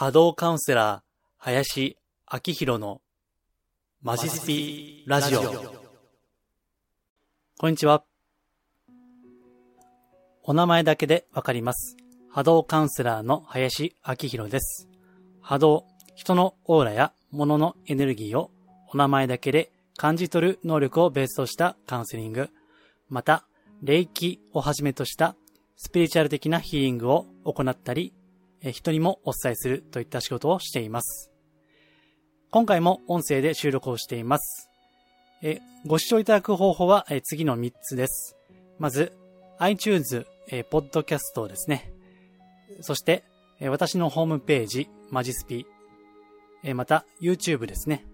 波動カウンセラー、林明宏のマジスピラジオ。こんにちは。お名前だけでわかります。波動カウンセラーの林明宏です。波動、人のオーラや物のエネルギーをお名前だけで感じ取る能力をベースとしたカウンセリング、また、霊気をはじめとしたスピリチュアル的なヒーリングを行ったり、人にもお伝えするといった仕事をしています。今回も音声で収録をしています。えご視聴いただく方法はえ次の3つです。まず、iTunes、えポッドキャストですね。そして、私のホームページ、マジスピ、えまた YouTube ですね。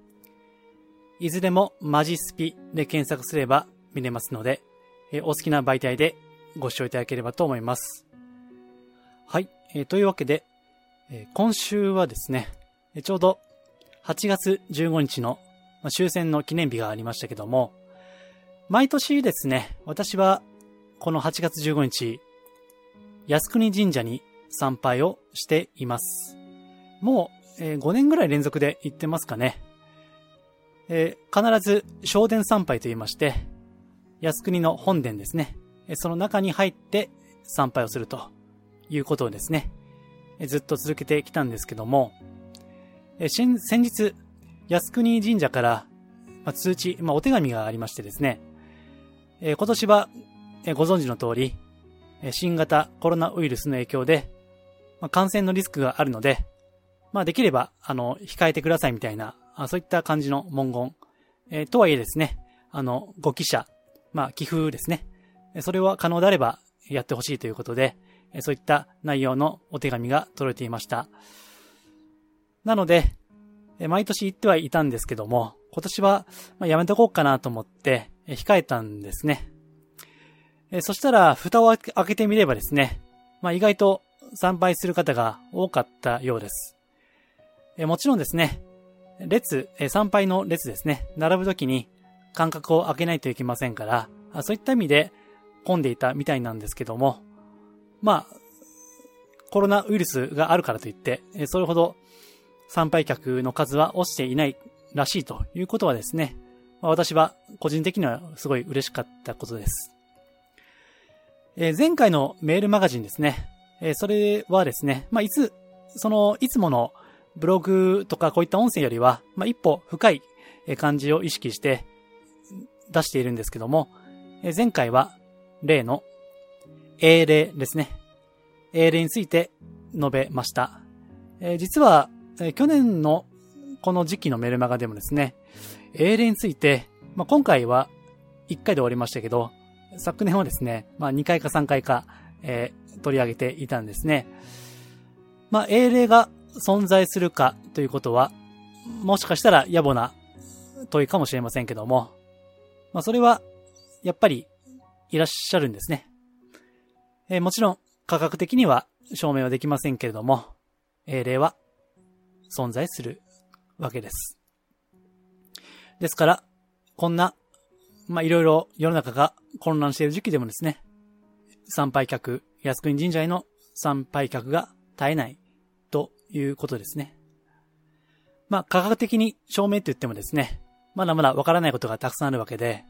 いずれもマジスピで検索すれば見れますので、えお好きな媒体でご視聴いただければと思います。はい。えーというわけで、えー今週はですね、えーちょうど8月15日の、まあ終戦の記念日がありましたけども、毎年ですね、私はこの8月15日、靖国神社に参拝をしています。もう、えー5年ぐらい連続で行ってますかね。えー必ず正殿参拝と言いまして、靖国の本殿ですね。その中に入って参拝をするということをですね、ずっと続けてきたんですけども、先日、靖国神社から、まあ、通知、まあ、お手紙がありましてですね、え今年は、えご存知の通り、え新型コロナウイルスの影響で、まあ、感染のリスクがあるので、まあ、できれば、あの、控えてくださいみたいな、あそういった感じの文言。えとはいえですね、あの、ご記者、まあ、寄付ですね。それは可能であればやってほしいということで、そういった内容のお手紙が届いていました。なので、毎年行ってはいたんですけども、今年は、やめとこうかなと思って、控えたんですね。そしたら、蓋を開けてみればですね、まあ、意外と参拝する方が多かったようです。もちろんですね、列、参拝の列ですね、並ぶときに間隔を空けないといけませんから、そういった意味で混んでいたみたいなんですけども、まあ、コロナウイルスがあるからといって、えそれほど参拝客の数は落ちていないらしいということはですね、ま私は個人的にはすごい嬉しかったことです。え前回のメールマガジンですね、えそれはですね、まあ、いつ、その、いつものブログとかこういった音声よりは、まあ、一歩深い感じを意識して出しているんですけども、え前回は例の英霊ですね。英霊について述べました。え実は、え去年のこの時期のメルマガでもですね、英霊について、まあ、今回は1回で終わりましたけど、昨年はですね、まあ、2回か3回か、えー取り上げていたんですね。まあ、英霊が存在するかということは、もしかしたら野暮な問いかもしれませんけども、まあ、それは、やっぱり、いらっしゃるんですね。えーもちろん、科学的には証明はできませんけれども、英霊は存在するわけです。ですから、こんな、まあ、いろいろ世の中が混乱している時期でもですね、参拝客、靖国神社への参拝客が絶えないということですね。まあ、科学的に証明と言ってもですね、まだまだわからないことがたくさんあるわけで、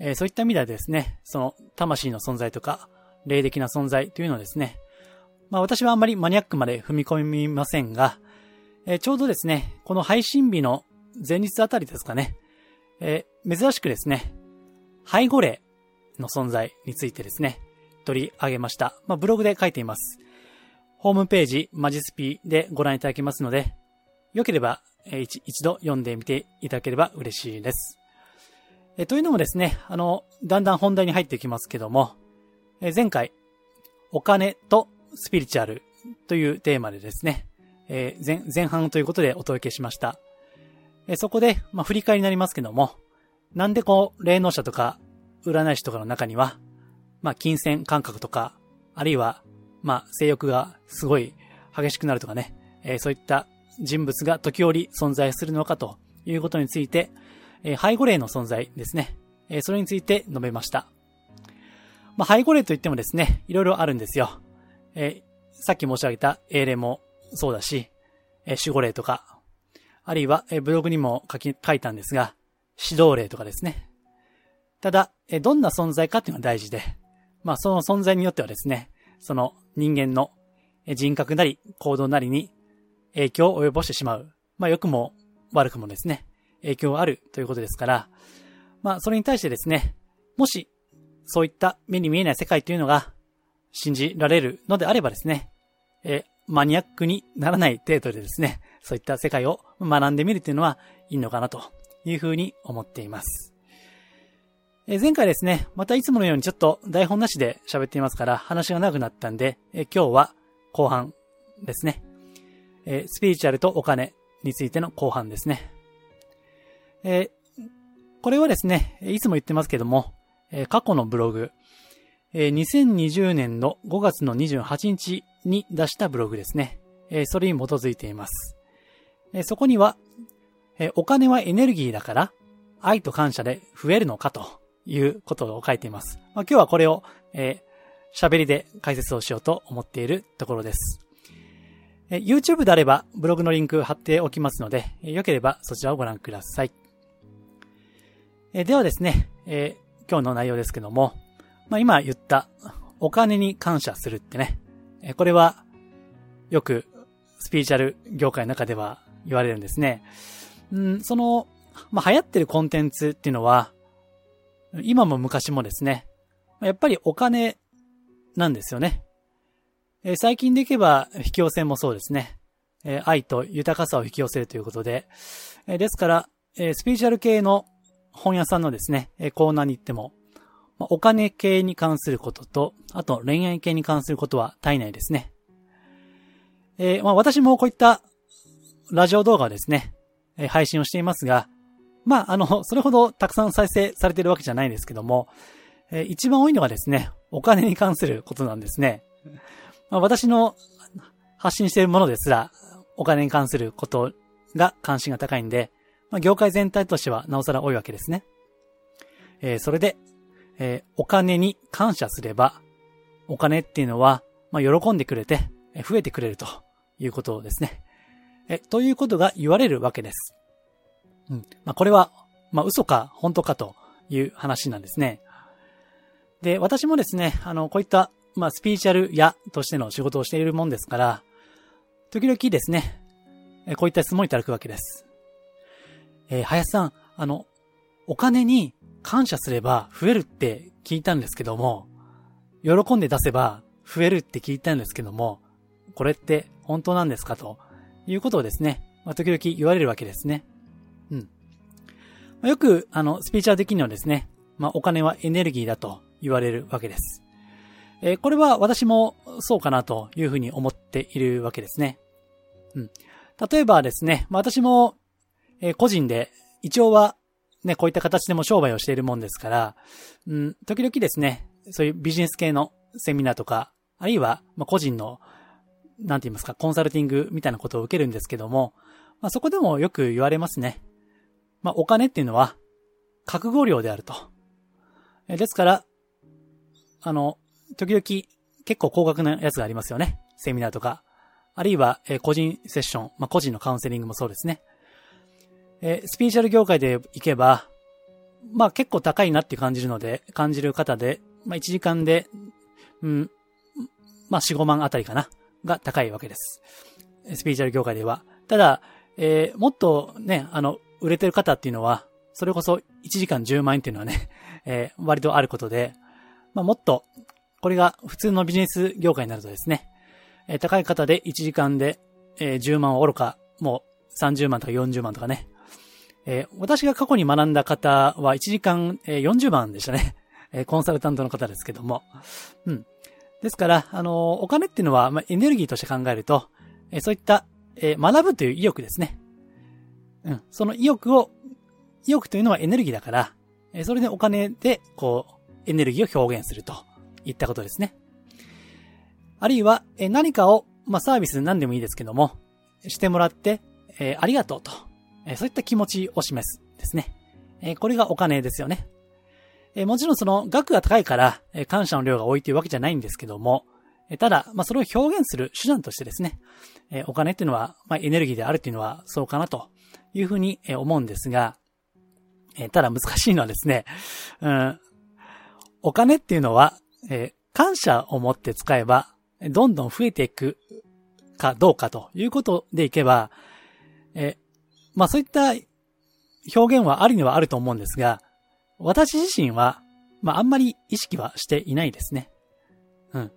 えーそういった意味ではですね、その魂の存在とか、霊的な存在というのはですね、まあ私はあんまりマニアックまで踏み込みませんが、えーちょうどですね、この配信日の前日あたりですかね、えー珍しくですね、背後霊の存在についてですね、取り上げました。まあブログで書いています。ホームページ、マジスピでご覧いただけますので、よければ、えー一度読んでみていただければ嬉しいです。えーというのもですね、あの、だんだん本題に入っていきますけども、前回、お金とスピリチュアルというテーマでですね、え前前半ということでお届けしました。えそこで、まあ、振り返りになりますけども、なんでこう、霊能者とか、占い師とかの中には、まあ、金銭感覚とか、あるいは、まあ、性欲がすごい激しくなるとかね、えーそういった人物が時折存在するのかということについて、えー背後霊の存在ですね。えーそれについて述べました。まあ、背後霊といってもですね、いろいろあるんですよ。えーさっき申し上げた英霊もそうだし、え守護霊とか、あるいは、えブログにも書き、書いたんですが、指導霊とかですね。ただ、えどんな存在かっていうのが大事で、まあその存在によってはですね、その人間の人格なり行動なりに影響を及ぼしてしまう。まあ良くも悪くもですね、影響があるということですから、まあそれに対してですね、もしそういった目に見えない世界というのが信じられるのであればですね、えマニアックにならない程度でですね、そういった世界を学んでみるというのはいいのかなというふうに思っています。え前回ですね、またいつものようにちょっと台本なしで喋っていますから話が長くなったんで、え今日は後半ですね。えスピリチュアルとお金についての後半ですね。えこれはですね、いつも言ってますけども、え過去のブログ、え2020年の5月の28日に出したブログですね。えそれに基づいています。えそこには、えお金はエネルギーだから、愛と感謝で増えるのかということを書いています。ま、今日はこれを、え、喋りで解説をしようと思っているところです。え YouTube であればブログのリンク貼っておきますので、えよければそちらをご覧ください。えではですね、今日の内容ですけども、まあ、今言ったお金に感謝するってね、えこれはよくスピーチャル業界の中では言われるんですね。うん、その、まあ、流行ってるコンテンツっていうのは、今も昔もですね、やっぱりお金なんですよね。え、最近でいけば引き寄せもそうですね。え、愛と豊かさを引き寄せるということで、え、ですから、えスピーチャル系の本屋さんのですね、えコーナーに行っても、まお金系に関することと、あと恋愛系に関することは体内ですね。えまあ、私もこういったラジオ動画をですね、え配信をしていますが、まあ、あの、それほどたくさん再生されてるわけじゃないですけども、えー、一番多いのがですね、お金に関することなんですね。まあ、私の発信しているものですら、お金に関することが関心が高いんで、まあ、業界全体としてはなおさら多いわけですね。えー、それで、えー、お金に感謝すれば、お金っていうのは、まあ、喜んでくれて、増えてくれるということですね。え、ということが言われるわけです。うん。まあ、これは、まあ、嘘か本当かという話なんですね。で、私もですね、あの、こういった、まあ、スピーチャル屋としての仕事をしているもんですから、時々ですね、こういった質問いただくわけです。えー、林さん、あの、お金に感謝すれば増えるって聞いたんですけども、喜んで出せば増えるって聞いたんですけども、これって本当なんですかということをですね、まあ、時々言われるわけですね。うん。よく、あの、スピーチャー的にはですね、まあ、お金はエネルギーだと言われるわけです。えー、これは私もそうかなというふうに思っているわけですね。うん。例えばですね、まあ、私も、え、個人で、一応は、ね、こういった形でも商売をしているもんですから、うん、時々ですね、そういうビジネス系のセミナーとか、あるいは、ま、個人の、なんて言いますか、コンサルティングみたいなことを受けるんですけども、まあ、そこでもよく言われますね。まあ、お金っていうのは、覚悟量であると。えですから、あの、時々結構高額なやつがありますよね。セミナーとか。あるいは、え個人セッション、まあ、個人のカウンセリングもそうですね。えスピーチャル業界で行けば、まあ結構高いなって感じるので、感じる方で、まあ1時間で、うん、まあ4、5万あたりかな、が高いわけです。スピーチャル業界では。ただ、えー、もっとね、あの、売れてる方っていうのは、それこそ1時間10万円っていうのはね、えー、割とあることで、まあ、もっと、これが普通のビジネス業界になるとですね、えー、高い方で1時間で、えー、10万おろか、もう30万とか40万とかね、えー、私が過去に学んだ方は1時間、えー、40万でしたね。え、コンサルタントの方ですけども。うん。ですから、あの、お金っていうのは、まあ、エネルギーとして考えると、え、そういった、え、学ぶという意欲ですね。うん。その意欲を、意欲というのはエネルギーだから、えそれでお金で、こう、エネルギーを表現するといったことですね。あるいは、え何かを、まあ、サービス何でもいいですけども、してもらって、えありがとうと、えそういった気持ちを示すですね。えこれがお金ですよね。えもちろんその額が高いから、え感謝の量が多いというわけじゃないんですけども、えただ、まあ、それを表現する手段としてですね、えお金っていうのは、まあ、エネルギーであるっていうのはそうかなというふうに思うんですが、えただ難しいのはですね、うん、お金っていうのは、え感謝を持って使えば、どんどん増えていくかどうかということでいけば、えまあそういった表現はありにはあると思うんですが、私自身は、まああんまり意識はしていないですね。うん。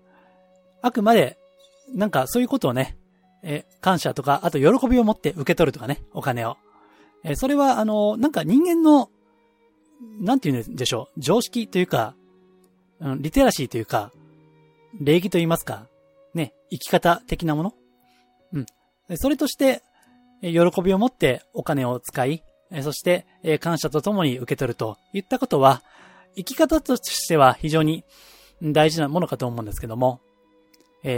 あくまで、なんかそういうことをね、え感謝とか、あと喜びを持って受け取るとかね、お金を。えそれは、あの、なんか人間の、なんて言うんでしょう、常識というか、うん、リテラシーというか、礼儀と言いますか、ね、生き方的なものうん。それとして、喜びを持ってお金を使い、そして、感謝とともに受け取るといったことは、生き方としては非常に大事なものかと思うんですけども、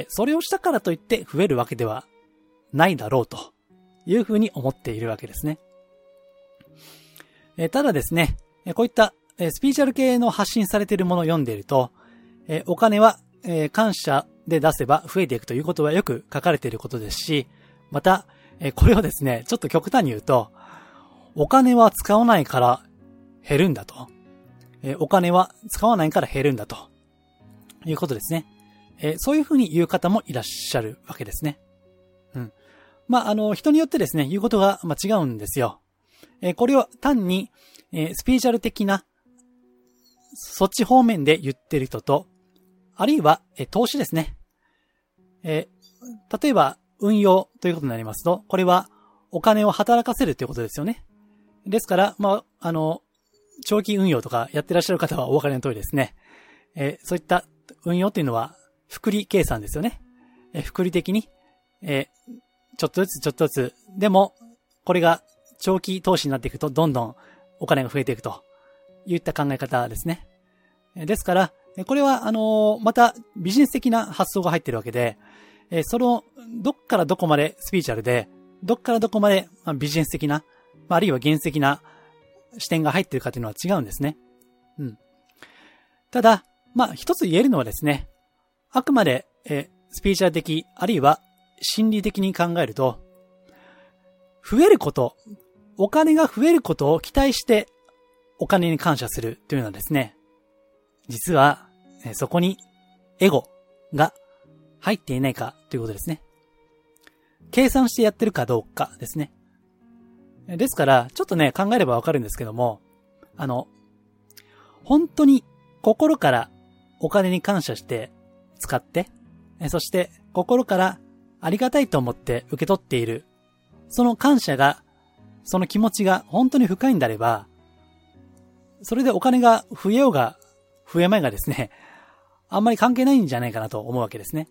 それをしたからといって増えるわけではないだろうというふうに思っているわけですね。ただですね、こういったスピーチャル系の発信されているものを読んでいると、お金は感謝で出せば増えていくということはよく書かれていることですし、また、えこれをですね、ちょっと極端に言うと、お金は使わないから減るんだと。えお金は使わないから減るんだと。いうことですね。えそういうふうに言う方もいらっしゃるわけですね。うん。まあ、あの、人によってですね、言うことが、ま違うんですよ。えこれを単に、えスピーチャル的な、そっち方面で言ってる人と、あるいは、え投資ですね。え例えば、運用ということになりますと、これはお金を働かせるということですよね。ですから、まあ、あの、長期運用とかやってらっしゃる方はお分かりの通りですね。えー、そういった運用っていうのは、複利計算ですよね。えー、複利的に、えー、ちょっとずつちょっとずつ、でも、これが長期投資になっていくと、どんどんお金が増えていくと、いった考え方ですね。ですから、これは、あのまたビジネス的な発想が入ってるわけで、えその、どっからどこまでスピーチャルで、どっからどこまで、まビジネス的な、まあ、るいは原始的な視点が入ってるかというのは違うんですね。うん。ただ、まあ、一つ言えるのはですね、あくまで、えスピーチャル的、あるいは心理的に考えると、増えること、お金が増えることを期待してお金に感謝するというのはですね、実は、そこにエゴが入っていないかということですね。計算してやってるかどうかですね。ですから、ちょっとね、考えればわかるんですけども、あの、本当に心からお金に感謝して使って、そして心からありがたいと思って受け取っている、その感謝が、その気持ちが本当に深いんであれば、それでお金が増えようが増えまいがですね、あんまり関係ないんじゃないかなと思うわけですね。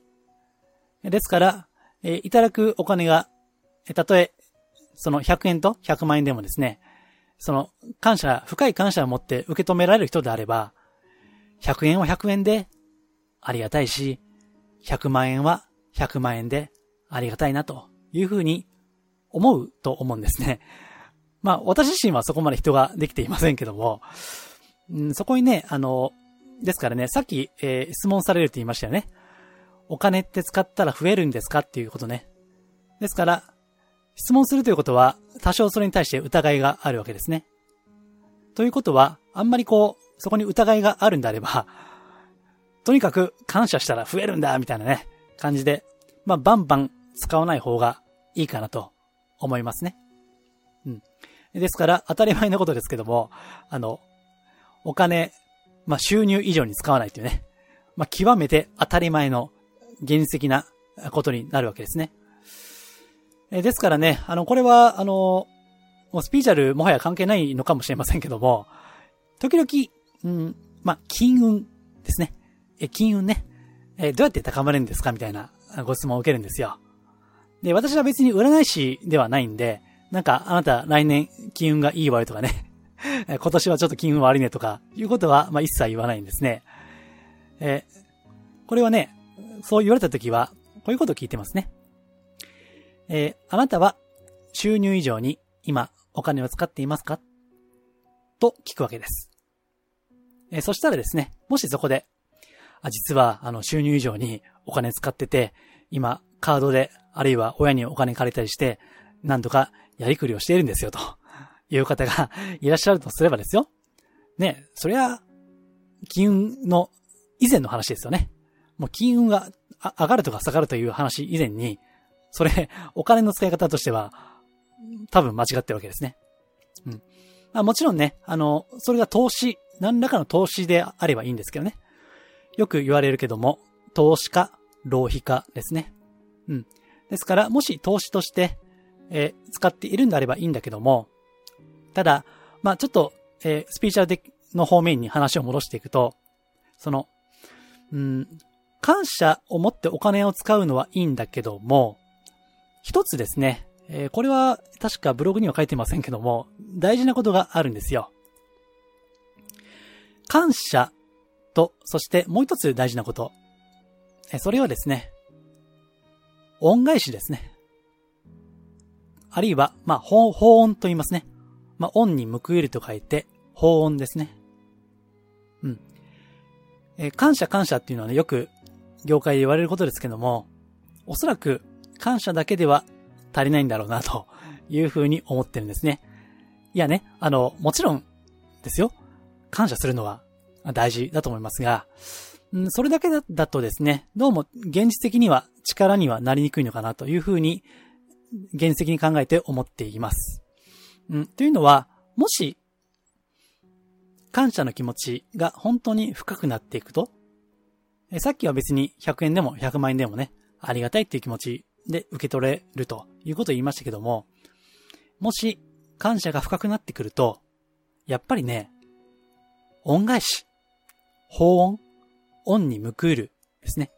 ですから、えいただくお金が、えたとえ、その100円と100万円でもですね、その感謝、深い感謝を持って受け止められる人であれば、100円は100円でありがたいし、100万円は100万円でありがたいなというふうに思うと思うんですね。まあ私自身はそこまで人ができていませんけども、うん、そこにね、あの、ですからね、さっき、えー、質問されるって言いましたよね。お金って使ったら増えるんですかっていうことね。ですから、質問するということは、多少それに対して疑いがあるわけですね。ということは、あんまりこう、そこに疑いがあるんであれば、とにかく感謝したら増えるんだみたいなね、感じで、まあ、バンバン使わない方がいいかなと思いますね。うん。ですから、当たり前のことですけども、あの、お金、まあ、収入以上に使わないというね、まあ、極めて当たり前の現実的なことになるわけですね。えですからね、あの、これは、あの、もうスピーチャルもはや関係ないのかもしれませんけども、時々、うん、まあ、金運ですね。え、金運ね。え、どうやって高まれるんですかみたいなご質問を受けるんですよ。で、私は別に占い師ではないんで、なんか、あなた来年金運がいいわよとかね。今年はちょっと金運悪いねとか、いうことは、まあ、一切言わないんですね。えこれはね、そう言われたときは、こういうことを聞いてますね。えー、あなたは収入以上に今お金を使っていますか？と聞くわけです。えー、そしたらですね、もしそこで、あ、実は、あの、収入以上にお金使ってて、今、カードで、あるいは親にお金借りたりして、なんとかやりくりをしているんですよ、という方がいらっしゃるとすればですよ。ね、そりゃ、金運の以前の話ですよね。もう金運が上がるとか下がるという話以前に、それ、お金の使い方としては、多分間違ってるわけですね。うん。まあ、もちろんね、あの、それが投資、何らかの投資であればいいんですけどね。よく言われるけども、投資か、浪費かですね。うん。ですから、もし投資として、えー、使っているんであればいいんだけども、ただ、まあちょっと、えー、スピーチャルの方面に話を戻していくと、その、うん、感謝を持ってお金を使うのはいいんだけども、一つですね、えー、これは確かブログには書いてませんけども、大事なことがあるんですよ。感謝と、そしてもう一つ大事なこと。えそれはですね、恩返しですね。あるいは、まあ、法、法恩と言いますね。まあ、恩に報いると書いて、法恩ですね。うん。えー、感謝感謝っていうのはね、よく業界で言われることですけども、おそらく感謝だけでは足りないんだろうな、というふうに思ってるんですね。いやね、あの、もちろんですよ。感謝するのは大事だと思いますが、それだけだとですね、どうも現実的には力にはなりにくいのかなというふうに、現実的に考えて思っています。うん、というのは、もし、感謝の気持ちが本当に深くなっていくと、えさっきは別に100円でも100万円でもね、ありがたいっていう気持ちで受け取れるということを言いましたけども、もし感謝が深くなってくると、やっぱりね、恩返し、法恩、恩に報いるですね。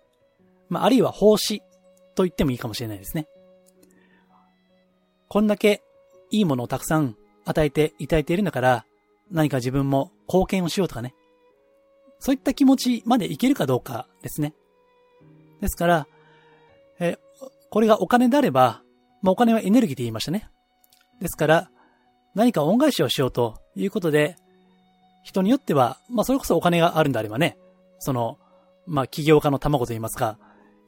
まあ、あるいは奉仕と言ってもいいかもしれないですね。こんだけいいものをたくさん与えていただいているんだから、何か自分も貢献をしようとかね。そういった気持ちまでいけるかどうかですね。ですから、え、これがお金であれば、まあ、お金はエネルギーで言いましたね。ですから、何か恩返しをしようということで、人によっては、まあ、それこそお金があるんであればね、その、まあ、起業家の卵と言いますか、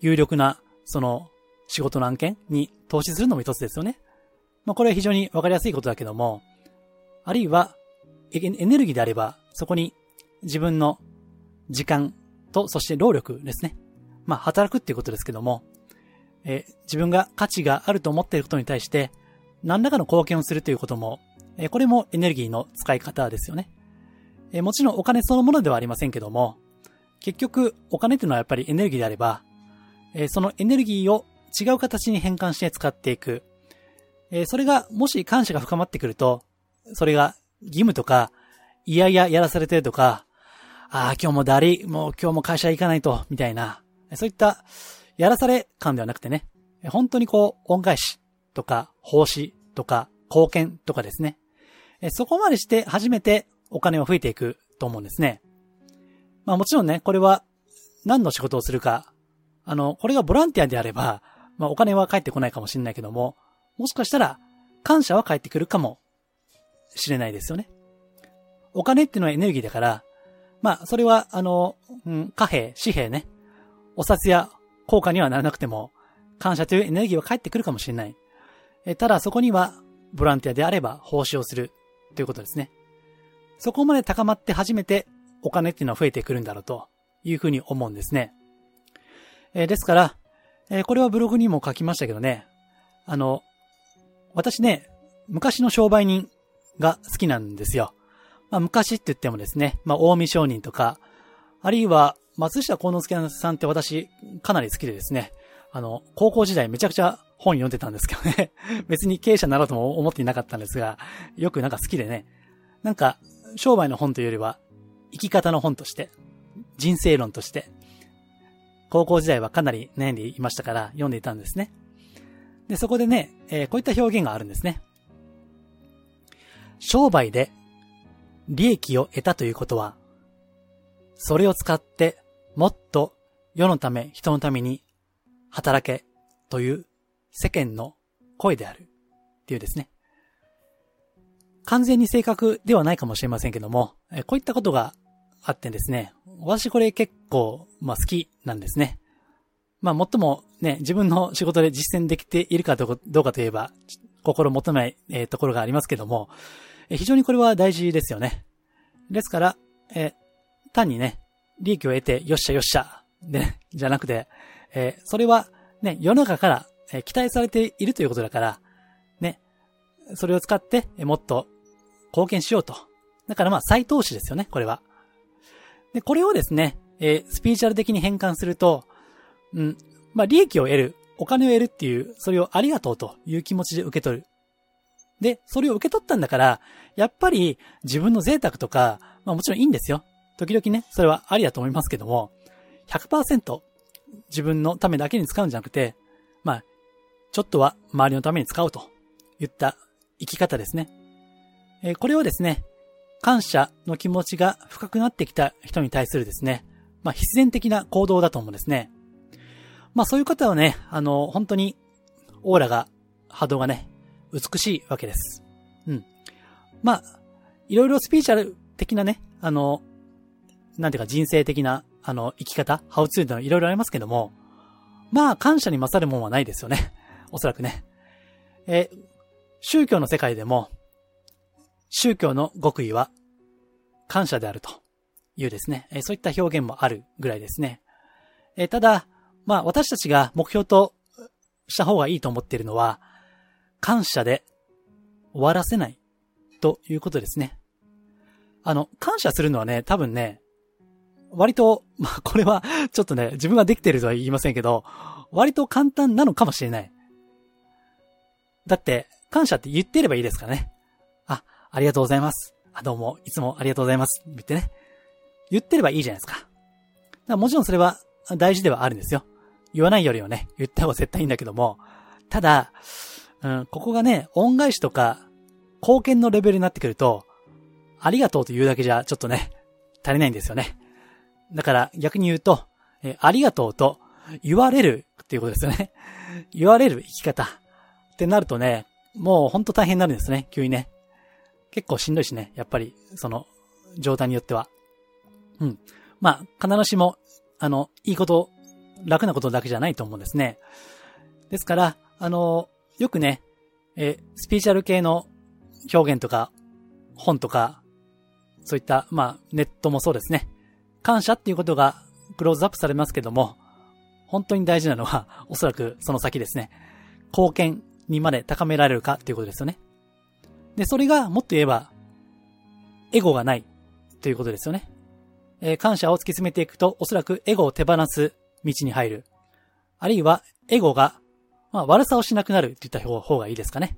有力な、その、仕事の案件に投資するのも一つですよね。まあ、これは非常にわかりやすいことだけども、あるいは、エネルギーであれば、そこに自分の時間と、そして労力ですね。まあ、働くっていうことですけども、えー、自分が価値があると思っていることに対して、何らかの貢献をするということも、えー、これもエネルギーの使い方ですよね。えー、もちろんお金そのものではありませんけども、結局、お金っていうのはやっぱりエネルギーであれば、えそのエネルギーを違う形に変換して使っていく。えそれが、もし感謝が深まってくると、それが義務とか、いやいややらされてるとか、ああ、今日もだり、もう今日も会社行かないと、みたいな、そういった、やらされ感ではなくてね、本当にこう、恩返しとか、奉仕とか、貢献とかですね。そこまでして初めてお金を増えていくと思うんですね。まあもちろんね、これは何の仕事をするか、あの、これがボランティアであれば、まあお金は返ってこないかもしれないけども、もしかしたら感謝は返ってくるかもしれないですよね。お金っていうのはエネルギーだから、まあ、それは、あの、うん、貨幣、紙幣ね。お札や効果にはならなくても、感謝というエネルギーは返ってくるかもしれない。えただ、そこには、ボランティアであれば、奉仕をする、ということですね。そこまで高まって初めて、お金っていうのは増えてくるんだろうというふうに思うんですね。え、ですから、え、これはブログにも書きましたけどね、あの、私ね、昔の商売人が好きなんですよ。まあ、昔って言ってもですね、まあ、大見商人とか、あるいは、松下幸之助さんって私、かなり好きでですね、あの、高校時代めちゃくちゃ本読んでたんですけどね、別に経営者になろうとも思っていなかったんですが、よくなんか好きでね、なんか、商売の本というよりは、生き方の本として、人生論として、高校時代はかなり悩んでいましたから読んでいたんですね。で、そこでね、えー、こういった表現があるんですね。商売で利益を得たということは、それを使ってもっと世のため、人のために働けという世間の声であるっていうですね。完全に正確ではないかもしれませんけども、こういったことがあってですね、私これ結構、まあ好きなんですね。まあもっともね、自分の仕事で実践できているかどうかといえば、心求めない、え、ところがありますけども、え、非常にこれは大事ですよね。ですから、え、単にね、利益を得て、よっしゃよっしゃ、で、じゃなくて、え、それはね、世の中から、え期待されているということだから、ね、それを使って、えもっと貢献しようと。だからまあ再投資ですよね、これは。で、これをですね、え、スピーチュアル的に変換すると、うん、まあ利益を得る、お金を得るっていう、それをありがとうという気持ちで受け取る。で、それを受け取ったんだから、やっぱり自分の贅沢とか、まあもちろんいいんですよ。時々ね、それはありだと思いますけども、100%自分のためだけに使うんじゃなくて、まあ、ちょっとは周りのために使うと言った生き方ですね。えー、これをですね、感謝の気持ちが深くなってきた人に対するですね、まあ必然的な行動だと思うんですね。まあそういう方はね、あの、本当にオーラが、波動がね、美しいわけです。うん。まあ、いろいろスピーチャル的なね、あの、なんていうか人生的な、あの、生き方、ハウツーってのいろいろありますけども、まあ、感謝に勝るもんはないですよね。おそらくね。え宗教の世界でも、宗教の極意は、感謝であるというですね、えそういった表現もあるぐらいですね。えただ、まあ、私たちが目標とした方がいいと思っているのは、感謝で終わらせないということですね。あの、感謝するのはね、多分ね、割と、まあ、これは、ちょっとね、自分ができてるとは言いませんけど、割と簡単なのかもしれない。だって、感謝って言ってればいいですからね。あ、ありがとうございます。あ、どうも、いつもありがとうございます。言ってね。言ってればいいじゃないですか。かもちろんそれは大事ではあるんですよ。言わないよりはね、言った方が絶対いいんだけども、ただ、うん、ここがね、恩返しとか、貢献のレベルになってくると、ありがとうと言うだけじゃちょっとね、足りないんですよね。だから逆に言うと、えありがとうと言われるっていうことですよね。言われる生き方ってなるとね、もうほんと大変になるんですね、急にね。結構しんどいしね、やっぱり、その、状態によっては。うん。まあ、必ずしも、あの、いいこと、楽なことだけじゃないと思うんですね。ですから、あの、よくね、えスピーチャル系の表現とか、本とか、そういった、まあ、ネットもそうですね。感謝っていうことがクローズアップされますけども、本当に大事なのは、おそらくその先ですね。貢献にまで高められるかっていうことですよね。で、それがもっと言えば、エゴがないということですよね。えー、感謝を突き詰めていくと、おそらくエゴを手放す道に入る。あるいは、エゴが、まあ、悪さをしなくなるって言った方がいいですかね。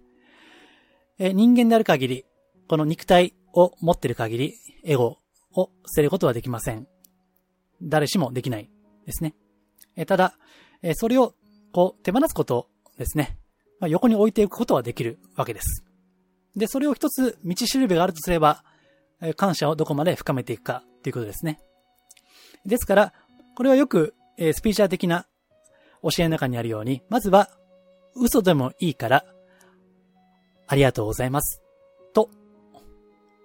え、人間である限り、この肉体を持ってる限り、エゴを捨てることはできません。誰しもできないですね。えただ、えそれをこう手放すことですね。まあ、横に置いていくことはできるわけです。で、それを一つ道しるべがあるとすれば、え感謝をどこまで深めていくかということですね。ですから、これはよく、えスピーチャー的な教えの中にあるように、まずは嘘でもいいから、ありがとうございます。と、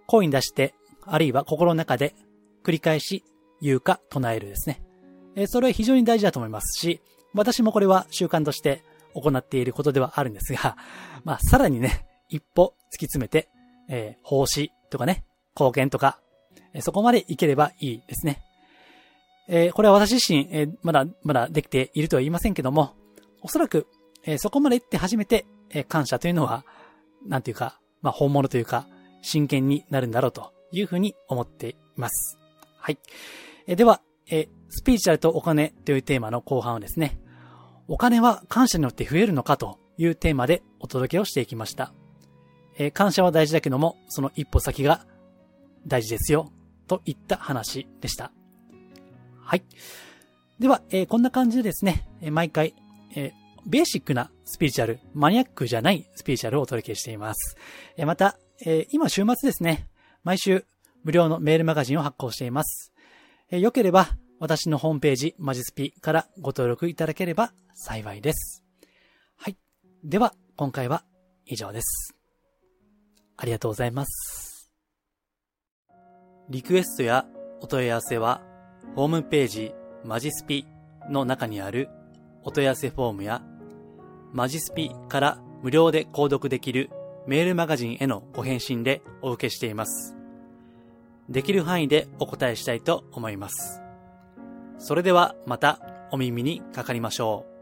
声に出して、あるいは心の中で繰り返し言うか唱えるですね。えそれは非常に大事だと思いますし、私もこれは習慣として行っていることではあるんですが、まあ、さらにね、一歩突き詰めて、えー、奉仕とかね、貢献とか、え、そこまでいければいいですね。えー、これは私自身、えまだ、まだできているとは言いませんけども、おそらく、えそこまで行って初めて、え感謝というのは、なんていうか、まあ、本物というか、真剣になるんだろうというふうに思っています。はい。えでは、えスピーチャルとお金というテーマの後半はですね、お金は感謝によって増えるのかというテーマでお届けをしていきました。え感謝は大事だけども、その一歩先が大事ですよ、といった話でした。はい。では、え、こんな感じでですね、え、毎回、え、ベーシックなスピーチャル、マニアックじゃないスピーチャルをお届けしています。えまた、え今週末ですね、毎週無料のメールマガジンを発行しています。えよければ、私のホームページ、マジスピからご登録いただければ幸いです。はい。では、今回は以上です。ありがとうございます。リクエストやお問い合わせは、ホームページマジスピの中にあるお問い合わせフォームや、マジスピから無料で購読できるメールマガジンへのご返信でお受けしています。できる範囲でお答えしたいと思います。それではまたお耳にかかりましょう。